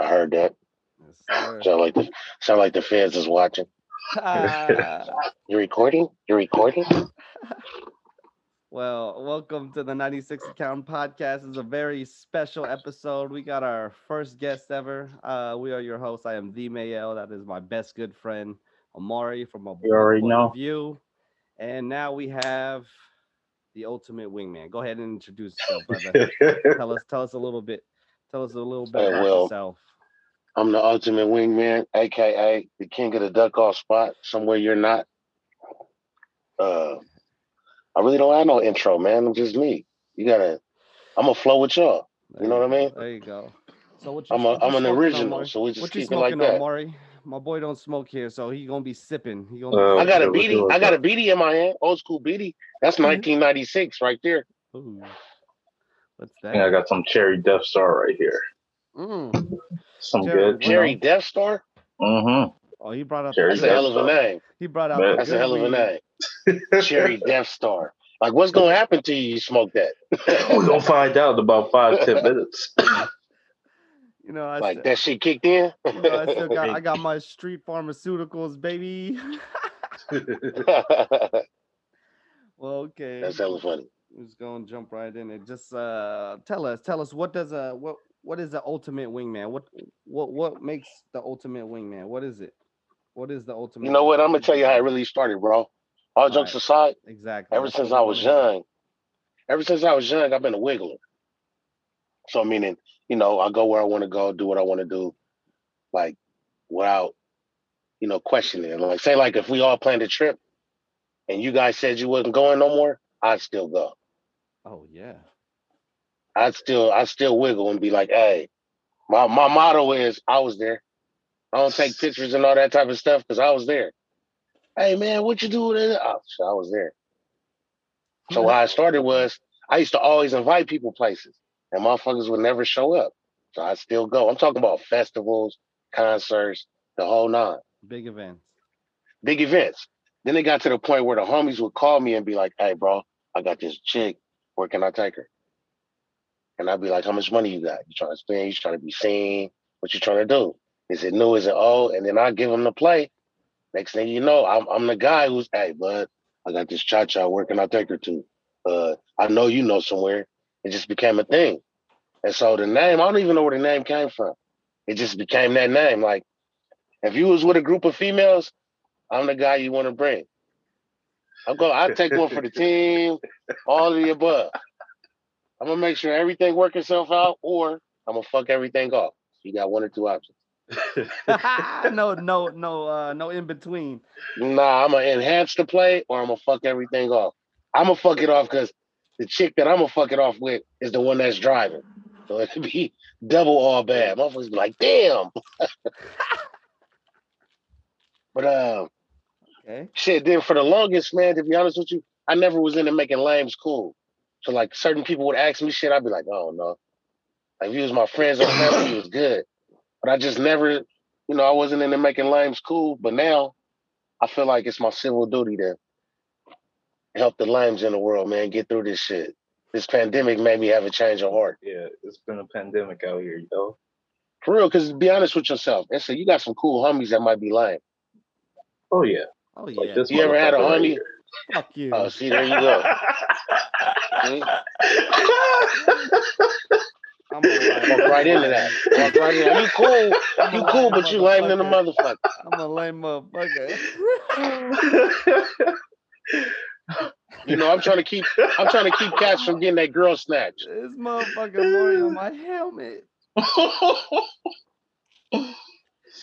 I heard that. Yes. Sound like the sound like the feds is watching. Ah. You recording? You recording? well, welcome to the 96 n Counting Podcast. It's a very special episode. We got our first guest ever. Uh, we are your hosts. I am the Mayel. That is my best good friend, Amari from a You already point of view. And now we have the ultimate wingman. Go ahead and introduce yourself, brother. tell us, tell us a little bit. Tell us a little bit about Will. yourself. I'm the ultimate wingman, aka the king of the duck off spot, somewhere you're not. Uh I really don't have no intro, man. I'm just me. You gotta I'm gonna flow with y'all. You know what I mean? There you go. So what you, I'm a, what I'm an original, so we just What keep it like on, that. Maury? My boy don't smoke here, so he gonna be sipping. He gonna. Uh, I got a Okay, beady. I got a want? beady in my hand, old school beady. That's Mhm. 1996 right there. Ooh. What's I that? think I got some cherry Death Star right here. Mm. Some Cherry good. Cherry Death Star. Mm-hmm. Oh, he brought up. Cherry That's a hell of a name. he brought out. That's a hell of a name. Cherry Death Star. Like, what's gonna happen to you? You smoke that? We're gonna find out in about five ten minutes. You know, I like that shit kicked in. you know, I still got. I got my street pharmaceuticals, baby. well, okay. That's hella funny. We're just gonna jump right in it. Just uh, tell us, tell us what does a what what is the ultimate wingman? What what what makes the ultimate wingman? What is it? What is the ultimate? You know what? I'm gonna tell you how it really started, bro. All jokes Alright. aside, Exactly. ever since I was young, ever since I was young, I've been a wiggler. So meaning, you know, I go where I want to go, do what I want to do, like without, you know, questioning. Like say, like if we all planned a trip, and you guys said you wasn't going no more, I'd still go. Oh yeah. I'd still, I'd still wiggle and be like, hey, my my motto is I was there. I don't take pictures and all that type of stuff because I was there. Hey man, what you do with it? Oh, shit, I was there. So hmm. how I started was I used to always invite people places, and motherfuckers would never show up. So I still go. I'm talking about festivals, concerts, the whole nine, Big events. big events. Then it got to the point where the homies would call me and be like, "Hey, bro, I got this chick. Where can I take her?" And I'd be like, "How much money you got? You trying to spend? You trying to be seen? What you trying to do? Is it new? Is it old?" And then I give them the play. Next thing you know, I'm I'm the guy who's, "Hey, bud, I got this cha cha. Can I take her to? Uh, I know you know somewhere." It just became a thing. And so the name, I don't even know where the name came from. It just became that name. Like, if you was with a group of females, I'm the guy you want to bring. I'm go, I'll take one for the team, all of the above. I'm gonna make sure everything work itself out, or I'm gonna fuck everything off. You got one or two options. no, no, no, uh, no in between. Nah, I'm gonna enhance the play, or I'm gonna fuck everything off. I'm gonna fuck it off because the chick that I'm gonna fuck it off with is the one that's driving. So it'd be double all bad. Motherfuckers be like, damn. but uh, Okay. shit. Then for the longest, man, to be honest with you, I never was into making lames cool. So like certain people would ask me shit, I'd be like, oh no. Like if you was my friends or family, it was good. But I just never, you know, I wasn't into making lames cool. But now I feel like it's my civil duty to help the lames in the world, man, get through this shit. This pandemic made me have a change of heart. yeah, it's been a pandemic out here, yo. For real, because be honest with yourself. And so you got some cool homies that might be lying. Oh yeah. Oh Like yeah. this You ever had a motherfucker right homie? here. Fuck you. Oh, see, there you go. I'm a Walk right into that. Walk right in. You cool. You cool, but you lame than a motherfucker. I'm a lame motherfucker. You know, I'm trying to keep I'm trying to keep cats from getting that girl snatch. this motherfucker Maury on my helmet.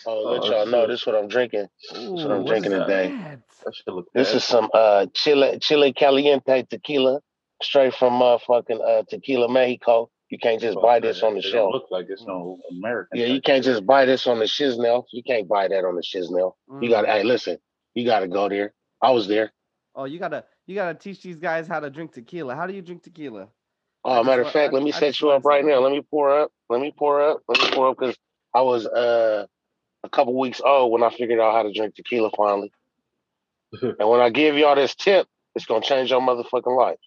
Oh, let Oh, y'all know this is what I'm drinking. Ooh, what I'm drinking is today. that? that shit look This is some uh Chile Chile Caliente tequila, straight from motherfucking uh Tequila Mexico. You can't just buy this on the shelf. Look like it's no American. Yeah, you can't just buy this on the shiznell. You can't buy that on the shiznell. You Mm. gotta hey listen, you gotta go there. I was there. Oh, you gotta you gotta teach these guys how to drink tequila. How do you drink tequila? Oh, matter of fact, I- let me I set you up right now. Let me pour up. Let me pour up. Let me pour up because I was uh a couple weeks old when I figured out how to drink tequila finally. and when I give y'all this tip, it's gonna change your motherfucking life.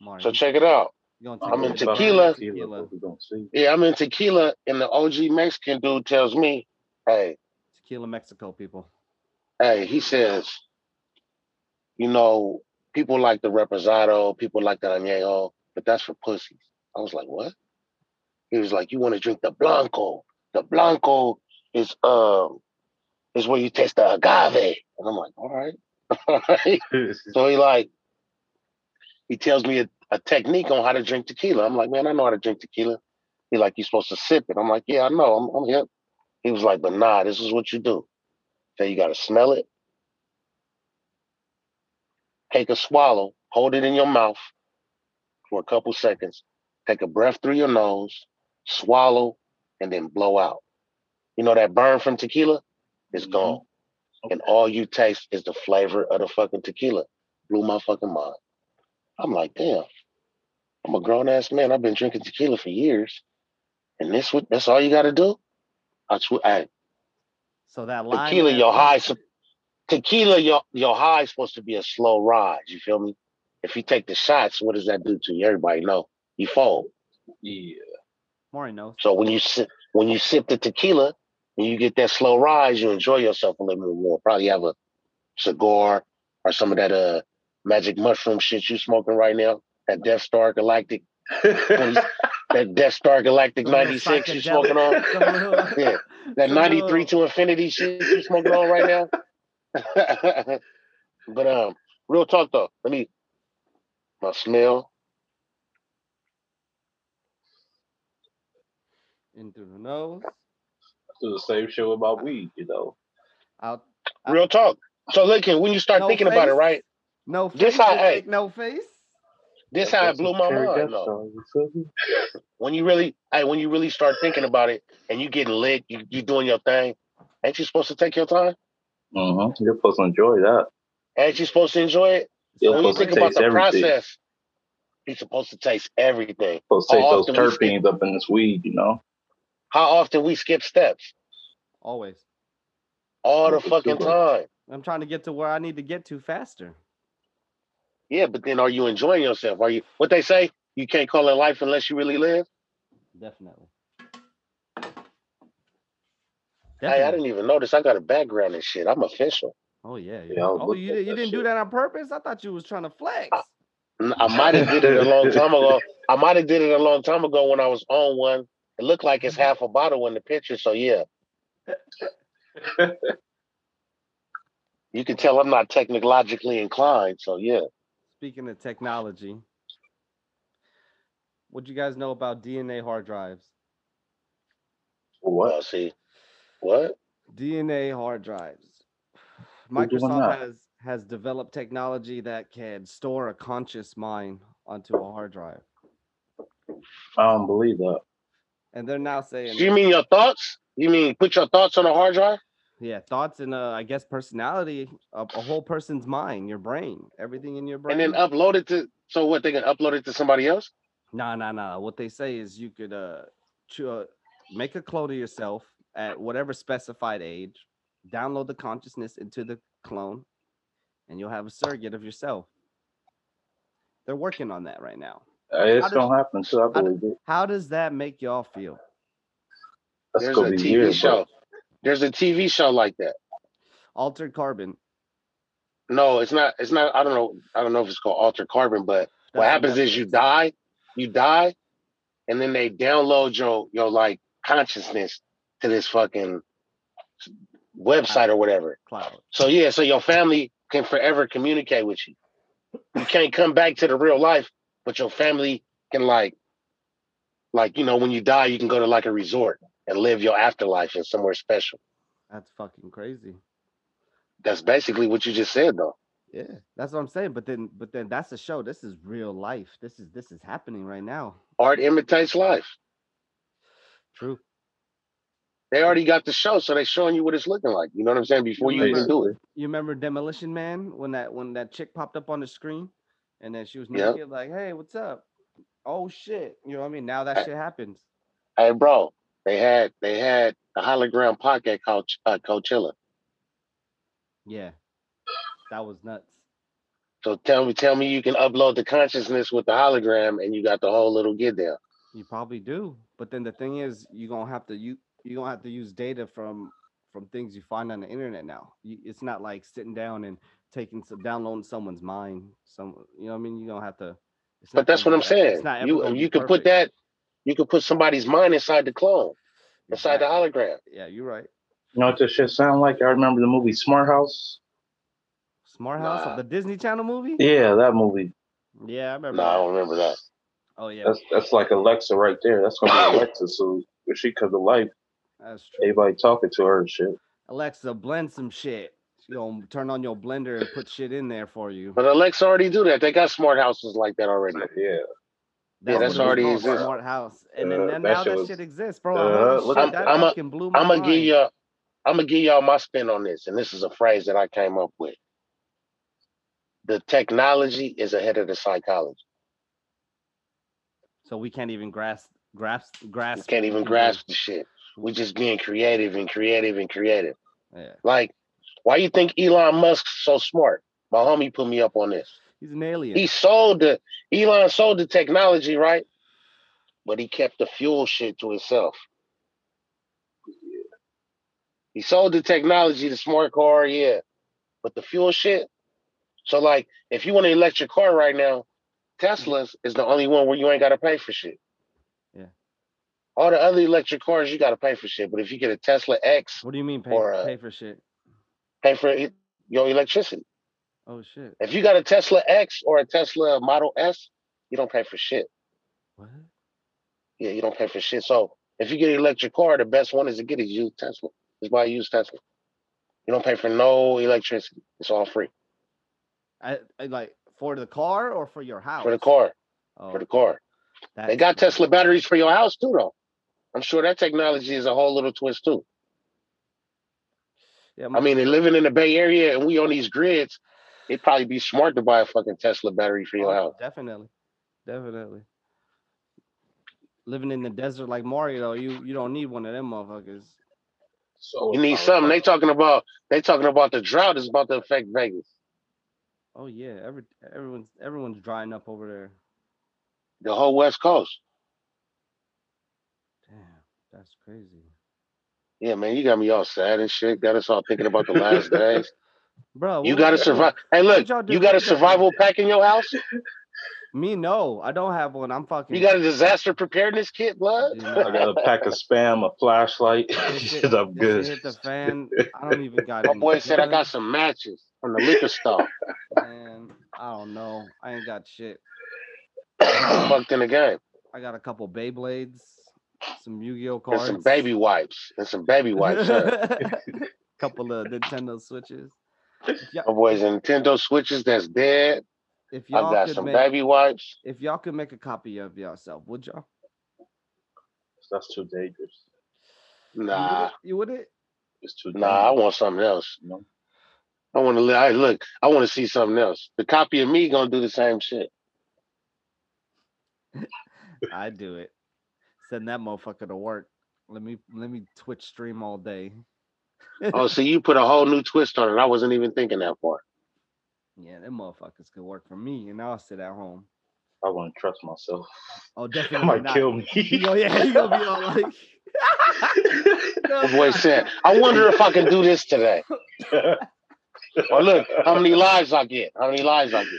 Maury, So check it out. I'm in tequila. Tequila. what we gonna see. Yeah, I'm in tequila, and the OG Mexican dude tells me, "Hey, Tequila Mexico people. hey," he says, "You know, people like the reposado, people like the añejo, but that's for pussies." I was like, "What?" He was like, "You want to drink the blanco? The blanco is um is where you taste the agave." And I'm like, "All right, all right." So he like he tells me a, a technique on how to drink tequila. I'm like, man, I know how to drink tequila. He like, you're supposed to sip it. I'm like, yeah, I know. I'm, I'm hip. He was like, but nah, this is what you do. So you got to smell it, take a swallow, hold it in your mouth for a couple seconds, take a breath through your nose, swallow, and then blow out. You know that burn from tequila is Mhm. gone, and all you taste is the flavor of the fucking tequila. Blew my fucking mind. I'm like, damn. I'm a grown ass man. I've been drinking tequila for years, and this what that's all you got to do. I hey, So that line. tequila, your high. Tequila, your your high is supposed to be a slow rise. You feel me? If you take the shots, what does that do to you? Everybody know you fall. Yeah. More I know. So when you sip when you sip the tequila and you get that slow rise, you enjoy yourself a little bit more. Probably have a cigar or some of that uh magic mushroom shit you smoking right now. That Death Star Galactic, that Death Star Galactic 96 you psychedelic- smoking on. Yeah, that 93 to infinity shit you smoking on right now. but um, real talk though, let me my smell. in through the nose, Do the same show about weed, you know. out. Real talk. So look, when you start No thinking about it, right? No face. This how- just hey. no face. This how it blew my mind. though. when you really, hey, when you really start thinking about it, and you get lit, you you doing your thing, ain't you supposed to take your time? Mm-hmm. You're supposed to enjoy that. Ain't you supposed to enjoy it? You're when you supposed to think about taste the everything. process, you're supposed to taste everything. supposed to How take those often we skip- terpenes up in this weed, you know. How often we skip steps? Always. All the fucking time. I'm trying to get to where I need to get to faster. Yeah, but then are you enjoying yourself? Are you what they say? You can't call it life unless you really live. Definitely. Hey, I didn't even notice. I got a background and shit. I'm official. Oh yeah. yeah. Yeah, I was oh, you did, you that didn't do that on purpose. I thought you was trying to flex. I might have did it a long time ago. I might have did it a long time ago when I was on one. It looked like it's mm-hmm. half a bottle in the picture, so yeah. You can tell I'm not technologically inclined, so yeah. Speaking of technology, what do you guys know about DNA hard drives? What? Well, see, what? DNA hard drives. Microsoft has has developed technology that can store a conscious mind onto a hard drive, I don't believe that. And they're now saying, You mean your thoughts? You mean put your thoughts on a hard drive? yeah, thoughts and uh, I guess personality of a whole person's mind, your brain, everything in your brain. And then upload it to so what they can upload it to somebody else? Nah, nah, nah. What they say is you could uh, cho- uh make a clone of yourself at whatever specified age, download the consciousness into the clone, and you'll have a surrogate of yourself. They're working on that right now. It's How does- gonna happen too. I how does- it. How does that make y'all feel? That's There's gonna a be TV weird, show. but There's a TV show like that. Altered carbon. No, it's not. It's not. I don't know. I don't know if it's called Alter Carbon, but what That's on happens is you die, you die, and then they download your your like consciousness to this fucking website or whatever. Cloud. So yeah, so your family can forever communicate with you. You can't come back to the real life, but your family can like, like you know, when you die, you can go to like a resort and live your afterlife in somewhere special. That's fucking crazy. That's basically what you just said, though. Yeah, that's what I'm saying. But then, but then that's a show. This is real life. This is this is happening right now. Art imitates life. True. They already got the show, so they're showing you what it's looking like. You know what I'm saying? Before you even do it. You remember Demolition Man when that when that chick popped up on the screen, and then she was Yep. naked, like, "Hey, what's up?" Oh shit! You know what I mean? Now that Uh, shit happens. Hey, bro, they had they had a hologram podcast called uh, Coachella. Yeah, that was nuts. So tell me, tell me you can upload the consciousness with the hologram and you got the whole little get there. You probably do, but then the thing is, you're gonna have to you you're gonna have to use data from from things you find on the internet now. You, it's not like sitting down and taking some downloading someone's mind. Some you know what I mean. You're gonna have to. it's But that's what I'm be- it's saying. not You gonna you can put that, you can put somebody's mind inside the clone, inside the hologram. Yeah, you're right. You know what this shit sound like? I remember the movie Smart House. Smart House, Nah. the Disney Channel movie. Yeah, that movie. Yeah, I remember. No, I that. don't remember that. Oh yeah, That's that's like Alexa right there. That's gonna be Alexa. So if she comes to life, that's true. everybody talking to her and shit. Alexa, blend some shit. She gonna turn on your blender and put shit in there for you. But Alexa already do that. They got smart houses like that already. Yeah. Yeah, that's what it was already exists. Smart house, and then, Uh, then that now shit that shit exists, bro. Uh, Holy look shit, at- that I'm a- fucking blew my I'm gonna give you, I'm gonna give y'all my spin on this, and this is a phrase that I came up with. The technology is ahead of the psychology. So we can't even grasp, grasp, grasp. You can't even grasp the shit. We're just being creative and creative and creative. Yeah, Like, why you think Elon Musk's so smart? My homie put me up on this. he's an alien. He sold the Elon sold the technology, right? But he kept the fuel shit to himself. He sold the technology, the smart car, yeah. But the fuel shit. So like if you want an electric car right now, Tesla's is the only one where you ain't gotta pay for shit. Yeah. All the other electric cars you gotta pay for shit. But if you get a Tesla X, what do you mean pay, or, pay for shit? Pay for your electricity. Oh shit. If you got a Tesla X or a Tesla Model S, you don't pay for shit. What? Yeah, you don't pay for shit. So if you get an electric car, the best one is to get is use Tesla. Just why a used Tesla. You don't pay for no electricity. It's all free I, I like for the car or for your house? for the car. Oh, For the car. that's They got. Tesla batteries for your house too, though. I'm sure that technology is a whole little twist too. Yeah, I mean, and living in the Bay Area and we on these grids, it'd probably be smart to buy a fucking Tesla battery for your oh, house. Definitely, definitely. Living in the desert like Mario, you you don't need one of them motherfuckers. So You need something. They talking about they talking about the drought is about to affect Vegas. Oh yeah, every everyone's everyone's drying up over there. The whole West Coast. Damn, that's crazy, Yeah, man, you got me all sad and shit. Got us all thinking about the last days. bro. You got to would survive. Hey, look, y'all do- you got a what y'all do? survival pack in your house? Me, no, I don't have one. I'm fucking. You got a disaster preparedness kit, blood? Do I got a pack of spam, a flashlight. Shit, Shit, I'm good. hit the fan. I don't even got. My boy said I got some matches from the liquor store. Man, I don't know. I ain't got shit. Fucked in the game. I got a couple Beyblades, some Yu-Gi-Oh cards, And some baby wipes. And some baby wipes. Huh? couple of Nintendo Switches. If y'all, My boy's Nintendo Switches that's dead. if I y'all I got could some make, baby wipes. if y'all could make a copy of yourself, would y'all? That's too dangerous. Nah, You would it? It's too nah, I want something else. You know? I want to I look. I want to see something else. The copy of me gonna do the same shit. I do it. Send that motherfucker to work. Let me let me Twitch stream all day. Oh, so you put a whole new twist on it. I wasn't even thinking that far. Yeah, them motherfuckers could work for me, and I'll sit at home. I wouldn't trust myself. Oh, That definitely might not. kill me. He go, yeah, he gonna be all like. My boy said, I wonder if I can do this today. Or look, how many lives I get? How many lives I get?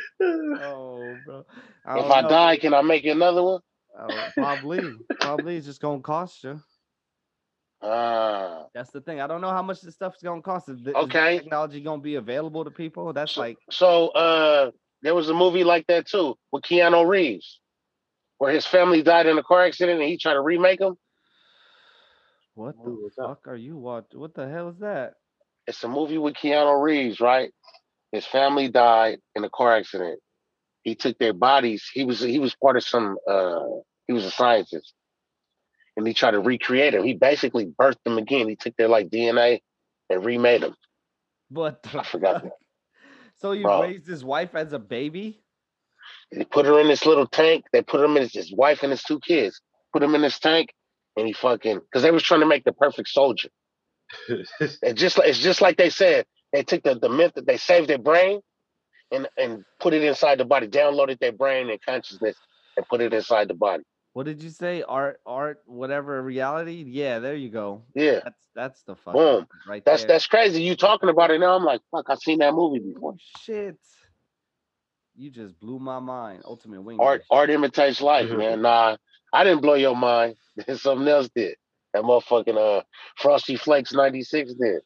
Oh, bro. I If I know. die, can I make another one? Oh, probably, probably it's just gonna cost you. Ah, That's the thing. I don't know how much this stuff's gonna cost. Is, is Okay. technology gonna be available to people? That's So- like, so uh, there was a movie like that too with Keanu Reeves, where his family died in a car accident and he tried to remake them. what the fuck are you watching? What the hell is that? It's a movie with Keanu Reeves, right? His family died in a car accident. He took their bodies. He was he was part of some. uh He was a scientist, and he tried to recreate them. He basically birthed them again. He took their like DNA and remade them. What the I forgot that. So you Bro. raised his wife as a baby? They put her in this little tank. They put him in his, his wife and his two kids. Put him in this tank, and he fucking because they was trying to make the perfect soldier. It just it's just like they said. They took the the myth that they saved their brain, and and put it inside the body, downloaded their brain and consciousness and put it inside the body. What did you say? Art, art, whatever. Reality. Yeah, there you go. Yeah, That's that's the fuck Boom. right that's there. that's crazy. You talking about it now? I'm like, fuck, I've seen that movie before. Oh, shit. You just blew my mind. Ultimate wing. Art art imitates life, man. Nah, I didn't blow your mind. Something else did. That motherfucking uh Frosty Flakes 96 did.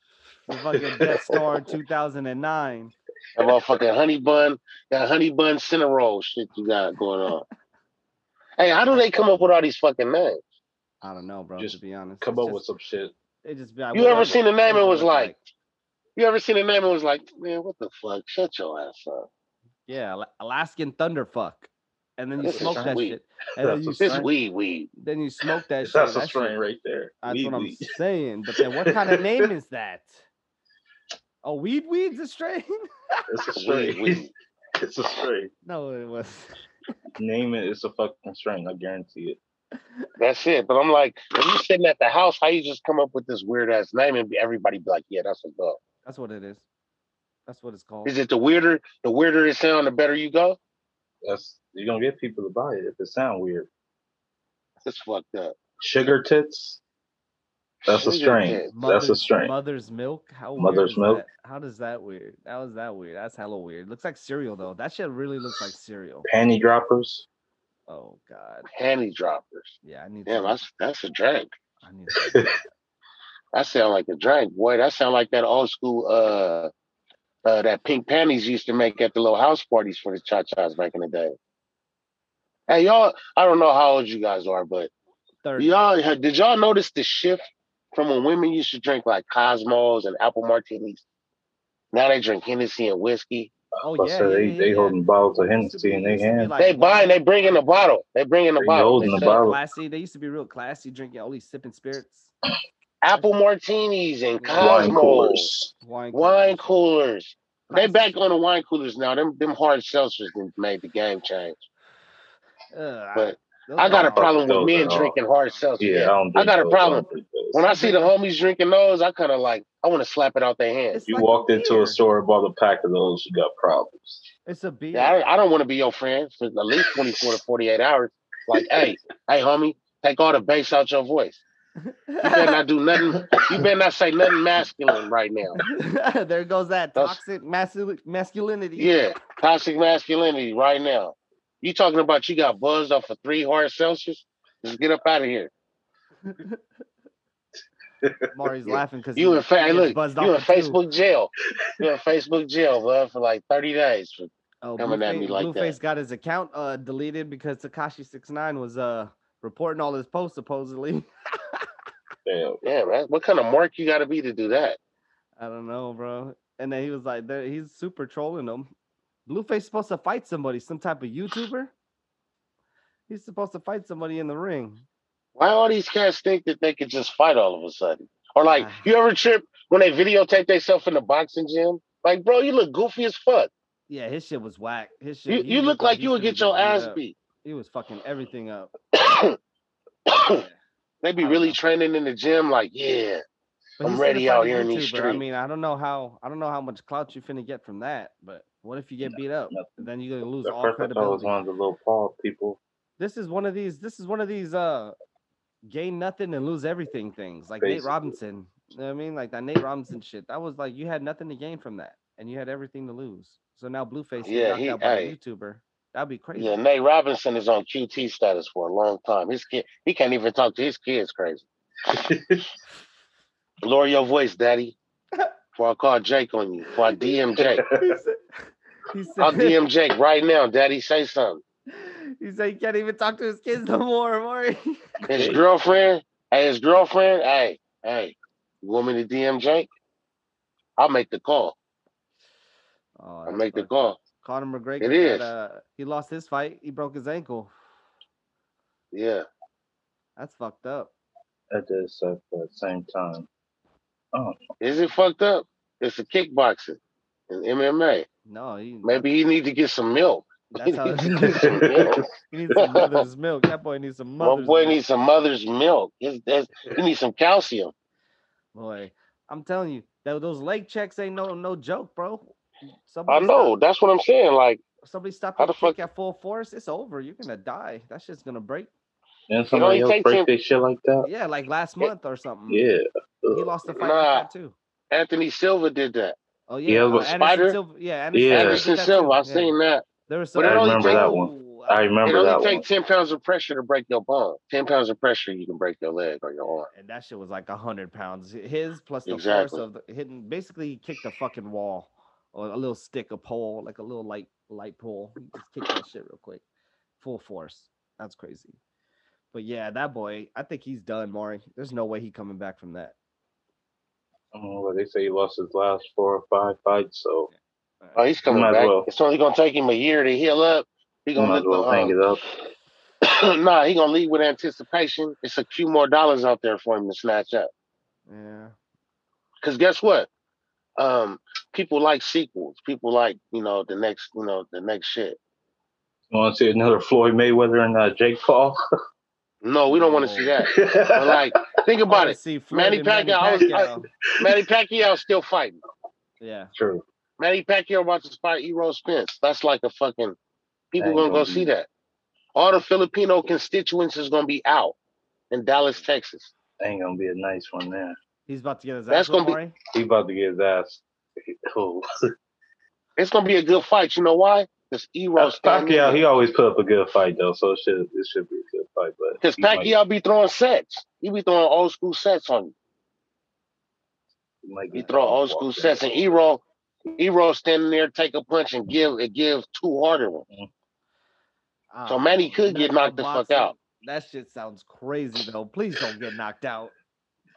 The fucking Death Star 2009. That motherfucking honey bun, that honey bun cinnamon shit you got going on. Hey, how do they come up with all these fucking names? I don't know, bro. Just to be honest, Come It's up just- with some shit. It just be like, You ever seen the name what and was it look like, you ever seen the name and was like, man, what the fuck? Shut your ass up. yeah, Alaskan Thunderfuck, and then you This smoke that sweet. shit, and then That's you a This smoke- weed weed. then you smoke that shit. That's a strain right there. That's Weed what I'm weed. saying. But then, what kind of name is that? Oh, weed weed's a strain? It's a strain. weed. it's a strain. no, it was. Name it. It's a fucking strain. I guarantee it. That's it. But I'm like, when you sitting at the house, how you just come up with this weird ass name and everybody be like, yeah, that's a go. That's what it is. That's what it's called. Is it the weirder, the weirder it sound, the better you go? That's you're gonna get people to buy it if it sound weird. That's fucked up. Sugar tits. That's a Sugar strain. tits. That's a strain. Mother's milk. How weird Mother's is milk. that? How does that weird? That was that weird. That's hella weird. Looks like cereal though. That shit really looks like cereal. Panty droppers. Oh god. Panty droppers. Yeah, I need. Damn, some- that's that's a drink. I need. some that. That sound like a drink, boy. That sound like that old school uh uh that pink panties used to make at the little house parties for the cha-chas back in the day. Hey y'all, I don't know how old you guys are, but Thirty. y'all did y'all notice the shift from when women used to drink like Cosmos and apple martinis? Now they drink Hennessy and whiskey. Oh yeah, so they yeah, they yeah. holding bottles of Used Hennessy in their used to be hand. like They one- buy, they bring in a bottle. They bring in a They bottle. holding They the bottle. classy. They used to be real classy, drinking only sipping spirits, Apple martinis and Cosmos, Wine Cosmos. coolers. wine, Wine coolers. coolers. They back on the wine coolers now. Them them hard seltzers done made the game change. Ugh, But those I got a problem with men drinking hard seltzers. Yeah, I don't. I got a problem. don't drink those. When I see the homies drinking those, I kind of like I want to slap it out their hands. It's you like walked into beer. a store, bought a pack of those, you got problems. It's a beer. Yeah, I, I don't want to be your friend for at least twenty four to forty eight hours. Like, hey, hey, homie, take all the bass out your voice. You better not do nothing. You better not say nothing masculine right now. there goes that toxic mascul- masculinity. Yeah, toxic masculinity right now. You talking about you got buzzed off of three hard seltzers? Just get up out of here. Mari's laughing because You in fa- look, you in for two. Facebook jail. You're in Facebook jail, bud, for like 30 days. For, Oh, coming at me Blueface, like Blueface that. got his account uh, deleted because Tekashi Six Nine was uh reporting all his posts supposedly. Damn. yeah, man. What kind of mark you gotta be to do that? I don't know, bro. And then he was like, he's super trolling them. Blueface supposed to fight somebody, some type of YouTuber. He's supposed to fight somebody in the ring. Why all these cats think that they could just fight all of a sudden? Or like, Ah. you ever trip when they videotape themselves in the boxing gym? Like, bro, you look goofy as fuck. Yeah, his shit was whack. His shit. You, you look looked like you would get your ass up. beat. He was fucking everything up. they be really know. training in the gym, like, yeah. But I'm ready out here in these YouTuber. I mean, I don't know how I don't know how much clout you finna get from that, but what if you get beat up? Then you're gonna lose At all first, I thought it was one of the little Paul people. This is one of these. This is one of these uh gain nothing and lose everything things, like Nate Robinson. You know what I mean? Like that Nate Robinson shit. That was like you had nothing to gain from that, and you had everything to lose. So now Blueface Yeah, he- out by a. YouTuber. That'd be crazy. Yeah, Nate Robinson is on QT status for a long time. His kid, he can't even talk to his kids. Crazy. Lower your voice, daddy. Before I call Jake on you. Before I DM Jake. he said, he said, I'll DM Jake right now, daddy. Say something. he said he can't even talk to his kids no more, Maury. His girlfriend, hey, his girlfriend, hey, hey, you want me to DM Jake? I'll make the call. Oh, I'll that's make the fucked. call. Conor McGregor. It got, is. uh, he lost his fight. He broke his ankle. Yeah. That's fucked up. That does suck, but at the same time, oh, Is it fucked up? It's a kickboxing and MMA. No, he Maybe he need to get some milk. That's how He needs get some milk. he needs some mother's milk. That boy needs some My mother's boy milk. needs some mother's milk. His, his, he needs some calcium. Boy, I'm telling you, tho- those leg checks ain't no no joke, bro. I know. Stop, That's what I'm saying. Like, somebody stop How your the fuck- kick at full force. It's over. You're gonna die. That shit's gonna break. And somebody only else takes break him- their shit like that. Yeah, like last month or something. Yeah. He lost the fight Nah. like that too. Anthony Silva did that. Oh Yeah, yeah, uh, Spider- Silva, yeah, Anderson, Yeah. Silva Anderson Silva, I've yeah. seen that. There was some. it I remember takes- that one. Ooh, I It remember only that one. takes 10 pounds of pressure to break your bone. 10 pounds of pressure, you can break your leg or your arm. and that shit was like a hundred pounds. His plus the Exactly. force of the, hitting. Basically, he kicked a fucking wall or a little stick, a pole, like a little light light pole. He just kicked that shit real quick, full force. That's crazy. But yeah, that boy, I think he's done, Maury. There's no way he coming back from that. Oh, they say he lost his last four or five fights, so Oh, he's coming Might as back. well. It's only going to take him a year to heal up. He gonna might as look well hang it up. nah, he gonna leave with anticipation. It's a few more dollars out there for him to snatch up. Yeah. Because guess what? Um, people like sequels. People like you know the next you know the next shit. You want to see another Floyd Mayweather and uh, Jake Paul? No, we don't want to see that. But like, think about it. See Manny and Manny Pacquiao, I was- I- Manny Pacquiao still fighting. yeah. True. Manny Pacquiao about to fight Errol Spence. That's like a fucking. People gonna go gonna see that. All the Filipino constituents is gonna be out in Dallas, Texas. Ain't gonna be a nice one there. He's about to get his ass gonna gonna be- be. He about to get his ass. Oh. It's gonna be a good fight. You know why? Because Errol Pacquiao, he always put up a good fight though, so it should it should be a good fight. But Because he might- Pacquiao be throwing sets. He be throwing old school sets on you. he might He get throw old school walking. sets, and Errol, Errol standing there, take a punch and give and give two harder ones. So Ah, Manny could get knocked the fuck out. That shit sounds crazy though. Please don't get knocked out.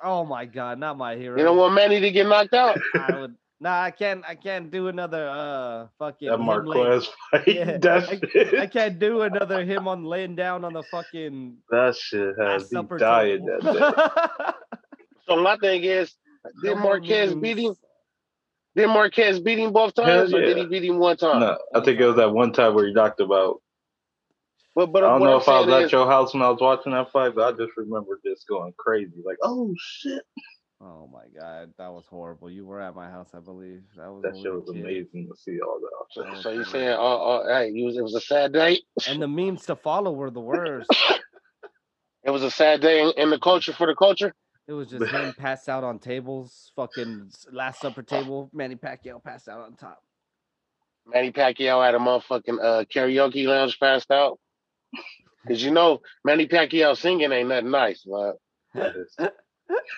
Oh my god, not my hero. You don't want Manny to get knocked out. I would. Nah, I can't. I can't do another uh fucking. That Marquez fight. Yeah, that I- shit. I can't do another him on laying down on the fucking that shit has last me supper dying table. that day. So my thing is, did Marquez beat him? Did Marquez beat him both Hell times, or did he beat him one time? No, I think it was that one time where he knocked him out. But but I don't know I'm if I was saying at your house when I was watching that fight, but I just remember just going crazy, like, "Oh shit!" Oh my god, that was horrible. You were at my house, I believe. That was That shit was kid. amazing to see all that. so, so you weird. saying, oh, oh, hey, you was, it was a sad day. And the memes to follow were the worst. It was a sad day in, in the culture for the culture. It was just him passed out on tables, fucking Last Supper table. Manny Pacquiao passed out on top. Manny Pacquiao at a motherfucking uh, karaoke lounge passed out. Cause you know Manny Pacquiao singing ain't nothing nice. But That is-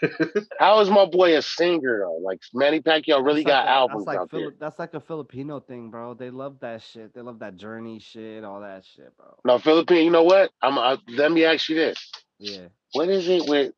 how is my boy a singer though? Like Manny Pacquiao really That's got like albums that's like out there. That's like a Filipino thing, bro. They love that shit. They love that journey shit, all that shit, bro. No, Philippine. You know what? I'm. I, let me ask you this: Yeah. What is it with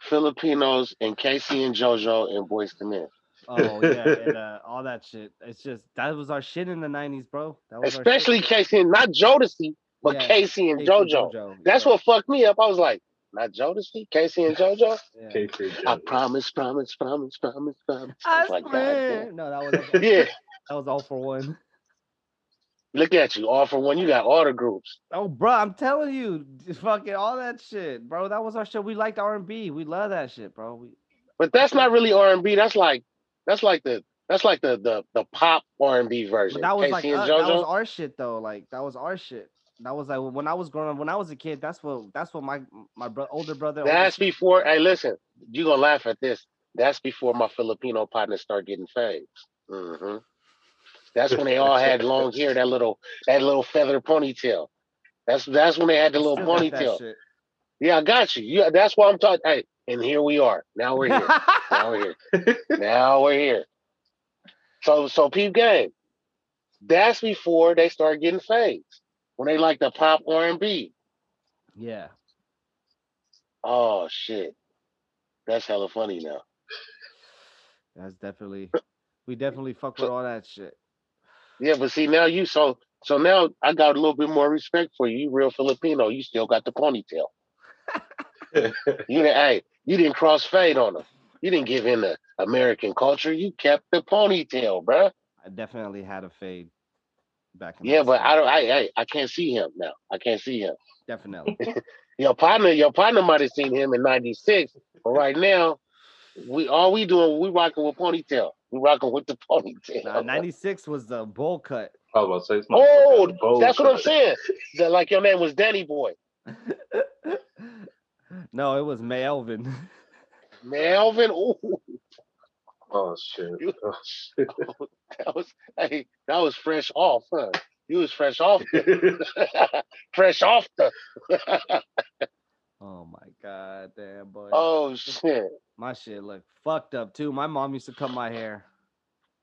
Filipinos and K-Ci and JoJo and Boyz II Men? Oh yeah, and uh, all that shit. It's just that was our shit in the '90s, bro. That was our shit. Especially K-Ci, and not Jodeci, but Yeah, K-Ci and K-Ci and JoJo. That's what fucked me up. I was like, not Jodeci, K-Ci and JoJo. yeah. K-Fig I promise, promise, promise, promise, promise. I I like, God swear. damn. No, that was Yeah, that was all for one. look at you. All for one. You got all the groups. Oh, bro, I'm telling you, fucking all that shit, bro. That was our shit. We liked R and B. We love that shit, bro. We, But that's not really R and B. That's like that's like the that's like the the the pop R and B version. but that was K-Ci like and uh, that was our shit though. Like that was our shit. That was like when I was growing up. When I was a kid, that's what that's what my my bro- older brother. That's sis- before. Hey, listen, you gonna laugh at this. That's before my Filipino partners start getting fades. hmm That's when they all had long hair, that little that little feather ponytail. That's that's when they had the little Still got that ponytail. Yeah, I got you. Yeah, that's why I'm talking. Hey, and here we are. Now we're here. now we're here. Now we're here. So so peep game. That's before they start getting fades. When they like the pop R and B. yeah. Oh shit. That's hella funny now. That's definitely we definitely fuck with all that shit. Yeah, but see now you so so now I got a little bit more respect for you. You real Filipino. You still got the ponytail. You didn't hey, you didn't cross fade on them. You didn't give in the American culture. You kept the ponytail, bruh. I definitely had a fade back in Yeah, high but. I don't I, I I can't see him now. I can't see him. definitely. Your partner, your partner might have seen him in '96, but right now, we all we doing we rocking with ponytail. We rocking with the ponytail. Nah, 96 was the bowl cut. I was about to say, Oh, motherfucker got bold that's what I'm saying. That like your name was Danny Boy. no, it was Melvin. Melvin. Ooh, Oh shit. You- Oh, shit. that was hey, that was fresh off, huh? You was fresh off the fresh off the oh my god, damn boy. Oh shit. My shit looked fucked up too. My mom used to cut my hair.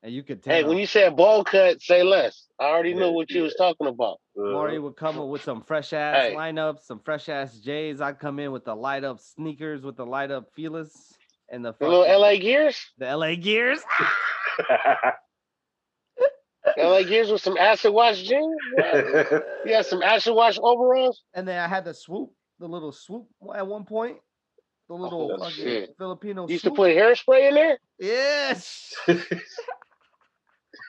And you could tell. Hey, when you said bowl cut, say less. I already knew what you was talking about. Maury Uh, would come up with some fresh ass Hey. lineups, some fresh ass J's. I'd come in with the light up sneakers with the light up feelers and the, The little LA Gears? the LA gears. LA Gears with some acid wash jeans? Yeah. You had some acid wash overalls? And then I had the swoop, the little swoop at one point. The oh, little Oh, fucking shit. Filipino You used to put hairspray in there? Yes.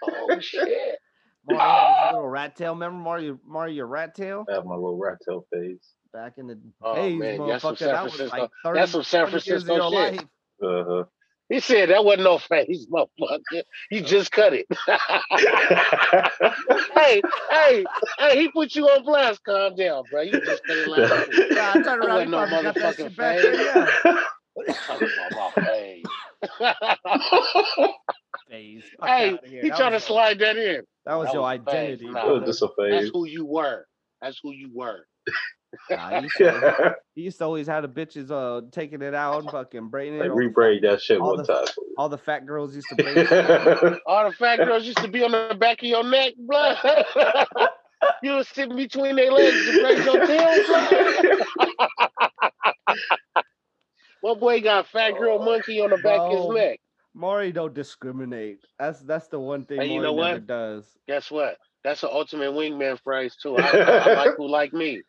Oh shit. Mario had little rat tail. Remember Mario Mario your rat tail? I have my little rat tail phase. Back in the days, Oh, days, man, that's some motherfucker. San That was Francisco- like 30, that's some San 40 years of Francisco shit. life. Uh-huh. He said that wasn't no face, motherfucker. You just cut it. hey, hey, hey, he put you on blast. Calm down, bro. You just cut it last week. Yeah, I turned That around. wasn't He no probably got that motherfucking shit face. Yeah. Talking about my face. Phase. Hey, he That trying to was slide that in. That was That your was phase, identity. nah. It was just a That's who you were. That's who you were. Nah, he, used to, he used to always have the bitches uh taking it out, and fucking braiding it. Like all, rebraid that shit all one the- time. all the fat girls used to braid it. All the fat girls used to be on the back of your neck, blood. you was sitting between their legs to braid your tail, blood. My boy got fat girl monkey on the back of his neck. Maury don't discriminate. That's that's the one thing Hey, you Maury know never what? does. Guess what? That's an ultimate wingman phrase too. I, I like who like me.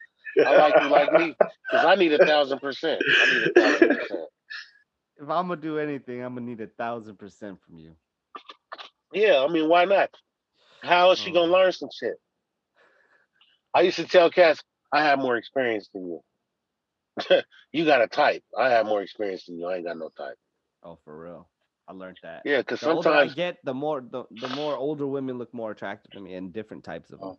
I like you like me because I need a thousand percent. I need a thousand percent. If I'm gonna do anything, I'm gonna need a thousand percent from you. Yeah, I mean, why not? How is she gonna Mm. learn some shit? I used to tell cats, I have more experience than you. you got a type. I have more experience than you. I ain't got no type. Oh, for real. I learned that. Yeah, because The older I sometimes get, the more the, the more older women look more attractive to me, and different types of them.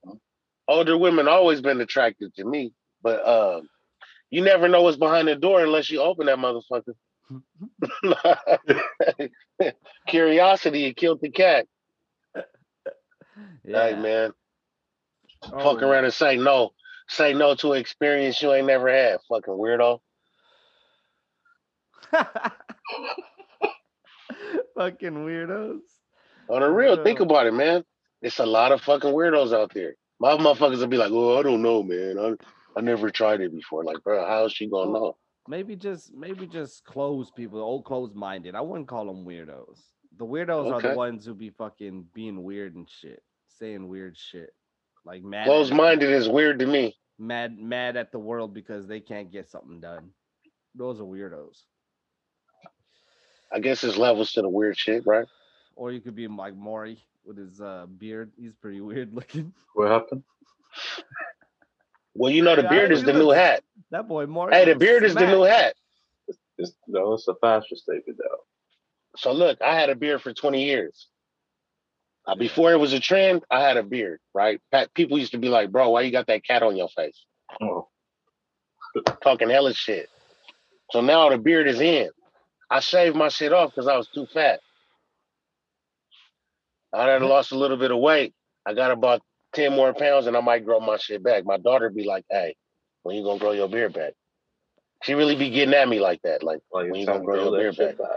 older women always been attracted to me, but uh, you never know what's behind the door unless you open that motherfucker. Curiosity it killed the cat. Yeah. Hey man, Oh, fuck around and say no. Say no to an experience you ain't never had. Fucking weirdo. Fucking weirdos. On the real, think about it, man. It's a lot of fucking weirdos out there. My motherfuckers will be like, "Oh, I don't know, man. I I never tried it before." Like, bro, how is she gonna know? Maybe just maybe just closed people, old closed minded. I wouldn't call them weirdos. The weirdos are the ones who be fucking being weird and shit, saying weird shit, like mad, at- Closed minded is weird to me. mad, mad at the world because they can't get something done. Those are weirdos. I guess there's levels to the weird shit, right? Or you could be like Maury with his uh, beard. He's pretty weird looking. What happened? Well, you know, the beard is the new hat. That boy Maury. Hey, the beard is the new hat. It's, no, it's a fashion statement though. So look, I had a beard for 20 years. Uh, before it was a trend, I had a beard, right? Pat, people used to be like, bro, why you got that cat on your face? Oh, Talking hella shit. So now the beard is in. I shaved my shit off because I was too fat. I done lost a little bit of weight. I got about 10 more pounds and I might grow my shit back. My daughter be like, hey, when you gonna grow your beard back? She really be getting at me like that. Like, like When you gonna grow grow your that beard shit back.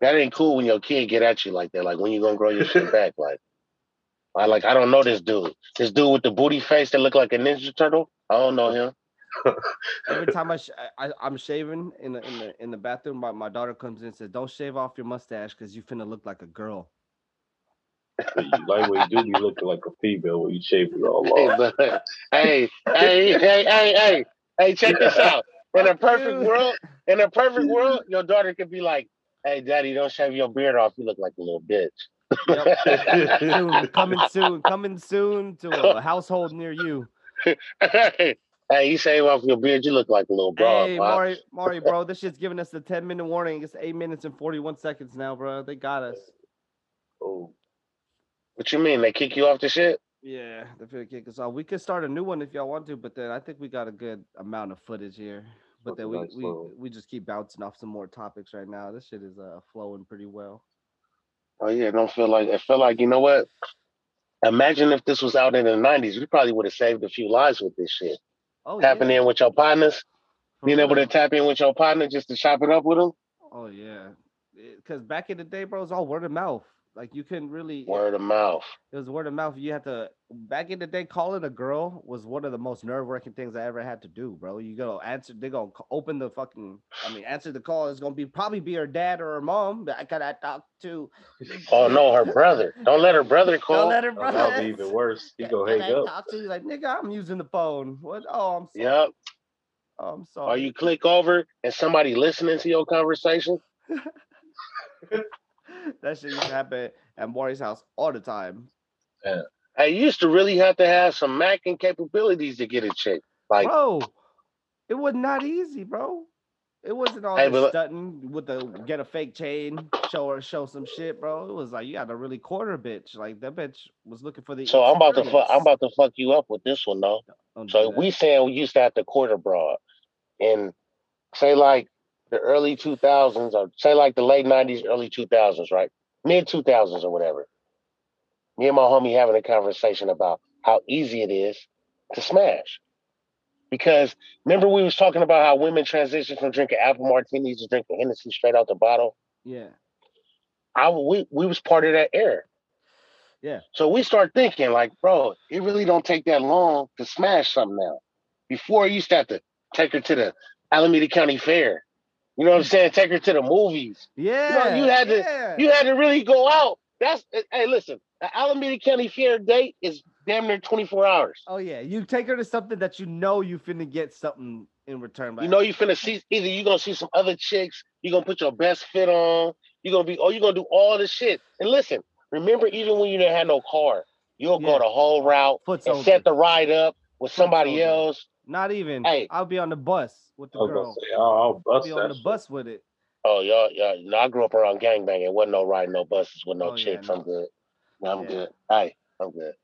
that ain't cool when your kid get at you like that. Like when you gonna grow your shit back? Like I like I don't know this dude. This dude with the booty face that look like a ninja turtle. I don't know him. Every time I, sh- I I- I'm shaving in the in the in the bathroom, my, my daughter comes in and says, "Don't shave off your mustache because you finna look like a girl." But you- Like do, be looking like a female when you shave it all off. but, hey, hey, hey, hey, hey, hey, check this out. In a perfect world, in a perfect world, your daughter could be like, "Hey, daddy, don't shave your beard off. You look like a little bitch." Yep. soon, coming soon, coming soon to a household near you. hey, Hey, you shave off your beard, you look like a little broad. Hey, Pop. Maury, Maury, bro, this shit's giving us the 10 minute warning. It's eight minutes and 41 seconds now, bro. They got us. Oh, What you mean? They kick you off the shit? Yeah, they're finna kick us off. We could start a new one if y'all want to, but then I think we got a good amount of footage here. But then we, Nice we little- we just keep bouncing off some more topics right now. This shit is uh flowing pretty well. Oh yeah, don't feel like it felt like you know what? Imagine if this was out in the nineties, we probably would have saved a few lives with this shit. Oh Tapping yeah, in with your partners, for being able to tap in with your partner just to chop it up with them. Oh yeah, because back in the day, bro, it was all word of mouth. Like you couldn't really. Word of mouth. It was word of mouth. You had to back in the day, calling a girl was one of the most nerve wracking things I ever had to do, bro. You go answer, they gonna open the fucking. I mean, answer the call. It's gonna be probably be her dad or her mom. I gotta talk to. Oh no, her brother. Don't let her brother call. Don't let her oh, brother. that'll be even worse. You go hang up. talk to you like nigga? I'm using the phone. What? Oh, I'm sorry. Yep. Oh, I'm sorry. Or you click over and somebody listening to your conversation. that shit used to happen at Maury's house all the time. I used to really have to have some macking capabilities to get a chick. Like bro, it was not easy, bro. It wasn't all Hey, this stunting with the get a fake chain, show her show some shit, bro. It was like you got to really quarter bitch. Like that bitch was looking for the. so I'm about to fuck I'm about to fuck you up with this one though. Don't So we saying we used to have to quarter broad and say like the early two thousands or say like the late nineties, early two thousands, right? Mid two thousands or whatever. Me and my homie having a conversation about how easy it is to smash. Because remember we was talking about how women transition from drinking apple martinis to drinking Hennessy straight out the bottle. yeah, I we we was part of that era. Yeah. So we start thinking like, bro, it really don't take that long to smash something now. Before you used to have to take her to the Alameda County Fair. You know what I'm saying? Take her to the movies. yeah. you had to- You had to really go out. That's hey, listen, the Alameda County Fair date is damn near 24 hours. Oh yeah, you take her to something that you know you finna get something in return. You know you finna see either you gonna see some other chicks, you gonna put your best fit on, you gonna be oh you gonna do all this shit. And listen, remember even when you didn't have no car, you'll Yeah. go the whole route foot and soldier. set the ride up with somebody else. Not even. Hey. I'll be on the bus with the girl. say, oh, I'll I'll be on the shit. bus with it. Oh y'all, y'all, you I grew up around gangbanging. It wasn't no riding no buses with no Oh, yeah, chicks. I'm good. No, I'm Yeah. good. Hey, I'm good.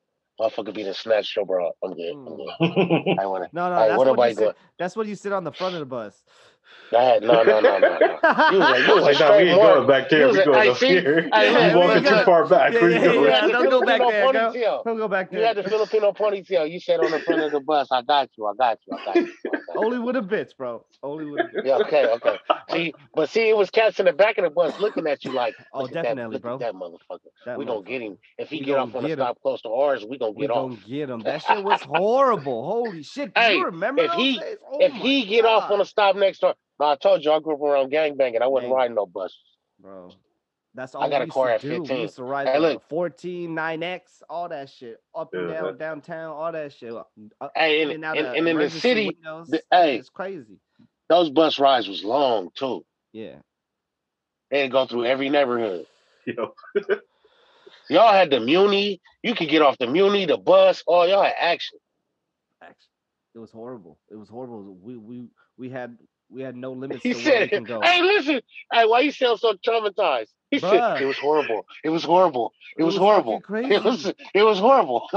Motherfucker be the snatch your bro. I'm good. I'm Mm. good. I wanna No, no, Hey, that's what what, you sit, that's what you sit on the front of the bus. Go ahead. No, no, no, no, no. You was like, you was like, a no, we ain't going back there. We a- going up see? here. Hey, we look, walking too far back. Yeah, we yeah, going. yeah, You had the don't go back Filipino there, ponytail. Don't go back there. You had the Filipino ponytail. You sat on the front of the bus. I got you. I got you. I got you. Only with a bitch, bro. Only with a bitch. Yeah, okay, okay. See, but see, it was cats in the back of the bus looking at you like, Oh, definitely, that, bro. at that motherfucker. That we gonna get him. If he We get off on a stop close to ours, we gonna We get off. gonna get him. That shit was horrible. Holy shit. Do Hey, you remember if he- Oh if he get off on a stop next door, no, I told you I grew up around gangbanging. I wasn't Gang- riding no buses, bro. That's all I got a used car to at do. 15. We used to ride Hey, the look. 14, 9X, all that shit. Up and down that- downtown, all that shit. Up, Hey, in and, out and, and in the city, windows. the- hey. shit's crazy. those bus rides was long too. Yeah. They go through every neighborhood. Yo, Y'all had the Muni. You could get off the Muni, the bus. Oh, y'all had action. Actually, it was horrible. It was horrible. We we we had we had no limits He to where we said, can go. "Hey, listen. Hey, why you sound so traumatized?" He Bruh. said, "It was horrible. It was horrible. It, was, fucking horrible. Crazy. It was. It was horrible.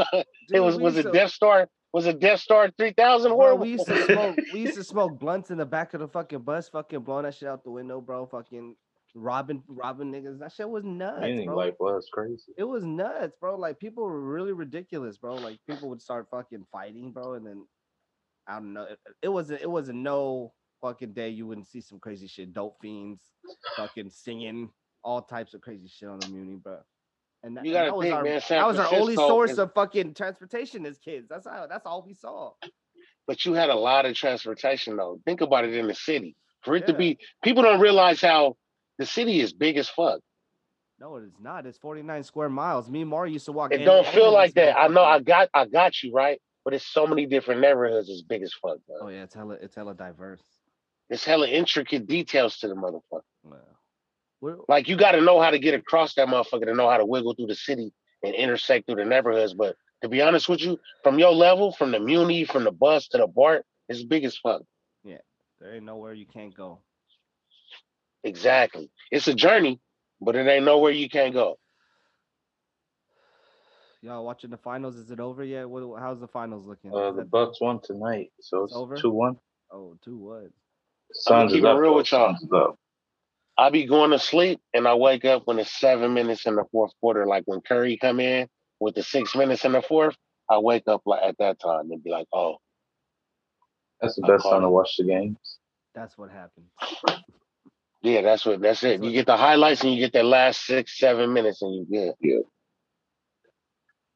it was. we Was used it to- Death Star? Was it Death Star three thousand Bro, horrible? we used to smoke. We used to smoke blunts in the back of the fucking bus, fucking blowing that shit out the window, bro. Fucking robbing, robbing niggas. That shit was nuts, anything bro. like was crazy. it was nuts, bro. Like people were really ridiculous, bro. Like people would start fucking fighting, bro, and then I don't know. It, it wasn't. It wasn't no fucking day you wouldn't see some crazy shit. Dope fiends, fucking singing, all types of crazy shit on the Muni, bro. And that, and that was think, our man, that was our only source is- of fucking transportation as kids. That's how. That's all we saw. but you had a lot of transportation though. Think about it in the city. For it to be, people don't realize how the city is big as fuck. No, it is not. It's 49 square miles. Me and Mario used to walk. It end don't feel like that. I know. I got. I got you right. But it's so many different neighborhoods. It's big as fuck. Bro. Oh yeah, it's hella. It's hella diverse. It's hella intricate details to the motherfucker. Wow. We're, Like you got to know how to get across that motherfucker to know how to wiggle through the city and intersect through the neighborhoods. But to be honest with you, from your level, from the Muni, from the bus to the BART, It's big as fuck. Yeah, there ain't nowhere you can't go. Exactly. It's a journey, but it ain't nowhere you can't go. Y'all watching the finals? Is it over yet? What? How's the finals looking? Uh, the Bucks won tonight, so It's over? two one. oh, two what? Suns keep is it up. real though. with y'all. Suns is. I be going to sleep and I wake up when it's seven minutes in the fourth quarter. Like when Curry come in with the six minutes in the fourth, I wake up like at that time and be like, oh, That's the I best call time to watch the games. That's what happened. yeah, that's what that's it. You get the highlights and you get that last six, seven minutes and you good. Yeah.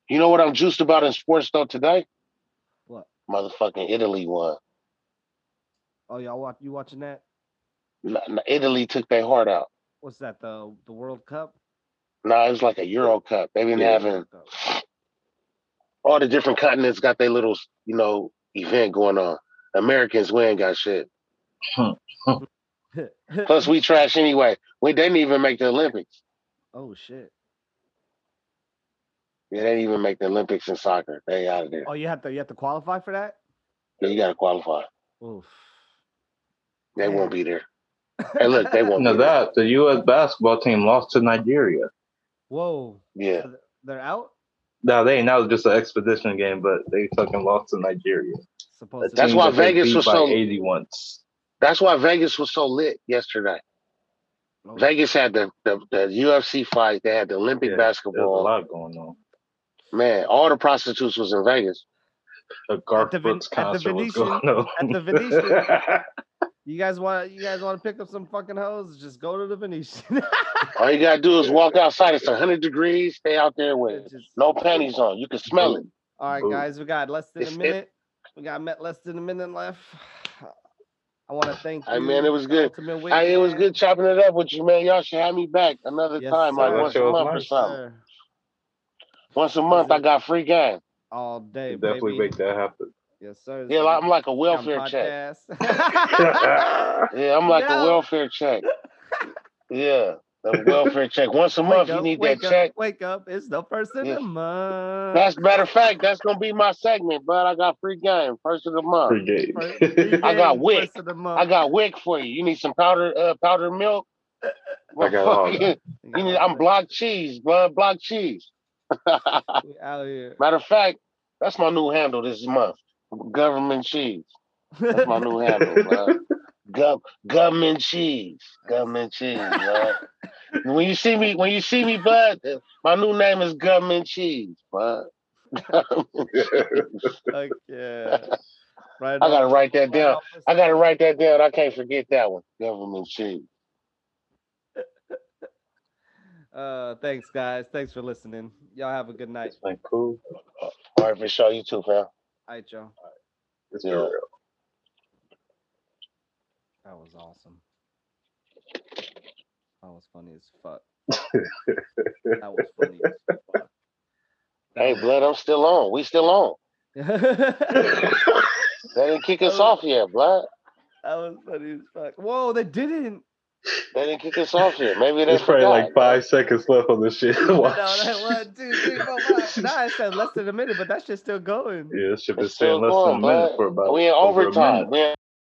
You know what I'm juiced about in sports though today? What? Motherfucking Italy won. Oh, y'all watch? You watching that? Italy took their heart out. What's that? The the World Cup? Nah, it was like a Euro Cup. They've been Yeah. having all the different continents got their little, you know, event going on. Americans, we ain't got shit. Plus, we trash anyway. We didn't even make the Olympics. oh shit! Yeah, they didn't even make the Olympics in soccer. They out of there. Oh, you have to you have to qualify for that. Yeah, you got to qualify. Oof. They won't be there. Hey, look, they won't No, be there. that the U.S. basketball team lost to Nigeria. Whoa. Yeah, So They're out. Now they ain't. now it's just an expedition game, but they fucking lost to Nigeria. Supposed That's be. why that Vegas was so- 80 once. that's why Vegas was so lit yesterday. Oh, Vegas had the the, the UFC fight. They had the Olympic Yeah, There's a lot going on. Man, all the prostitutes was in Vegas. The Garth the Ven- Brooks at the concert was going on. at the Venetian. You guys want you guys want to pick up some fucking hoes? Just go to the Venetian. All you gotta do is walk outside. It's hundred degrees. Stay out there with Just- no panties on. You can smell it. All right, Ooh. guys, we got less than It's- a it- minute. We got met less than a minute left. I want to thank Hey, you. man, it was good. Ultimate Hey, it was good chopping it up with you, man. Y'all should have me back another Yes, time, like once a That month or something. Sir, Once a month, I got free game. all day, Definitely baby. make that happen. Yes, sir. Yeah, like, I'm like a welfare check. Yeah, I'm like No. a welfare check. Yeah, the welfare check. Once a Wake month, up, you need that up, check. Wake up! It's the first of Yeah. the month. That's matter of fact, that's gonna be my segment, but I got free game first of the month. Free game. First- free I got wick. first of the month. I got wick for you. You need some powder, uh, powdered milk. I got all You need- I'm block cheese, blood block cheese. We out here. Matter of fact, that's my new handle this month. Government cheese. That's my new handle, bud. Gov- government cheese. Government cheese, bud. When you see me, when you see me, bud, my new name is Government Cheese, bud. Like, yeah. Right. I gotta write that down. I gotta write that down. I can't forget that one. Government cheese. Uh, thanks, guys. Thanks for listening. Y'all have a good night. Cool. All right, for sure. You too, fam. All right, y'all. It's Yeah. real. That was awesome. That was funny as fuck. that was funny as fuck. That Hey, blood, I'm still on. We still on. They didn't kick us Oh. off yet, blood. That was funny as fuck. Whoa, they didn't. They didn't kick us off yet. Maybe they There's probably forgot. like five seconds left on this shit. No, Watch. that one, two, three, four, five. Nah, it said less than a minute, but that shit's still going. Yeah, this shit been It's still staying less going, than a minute for about We in over a overtime. We in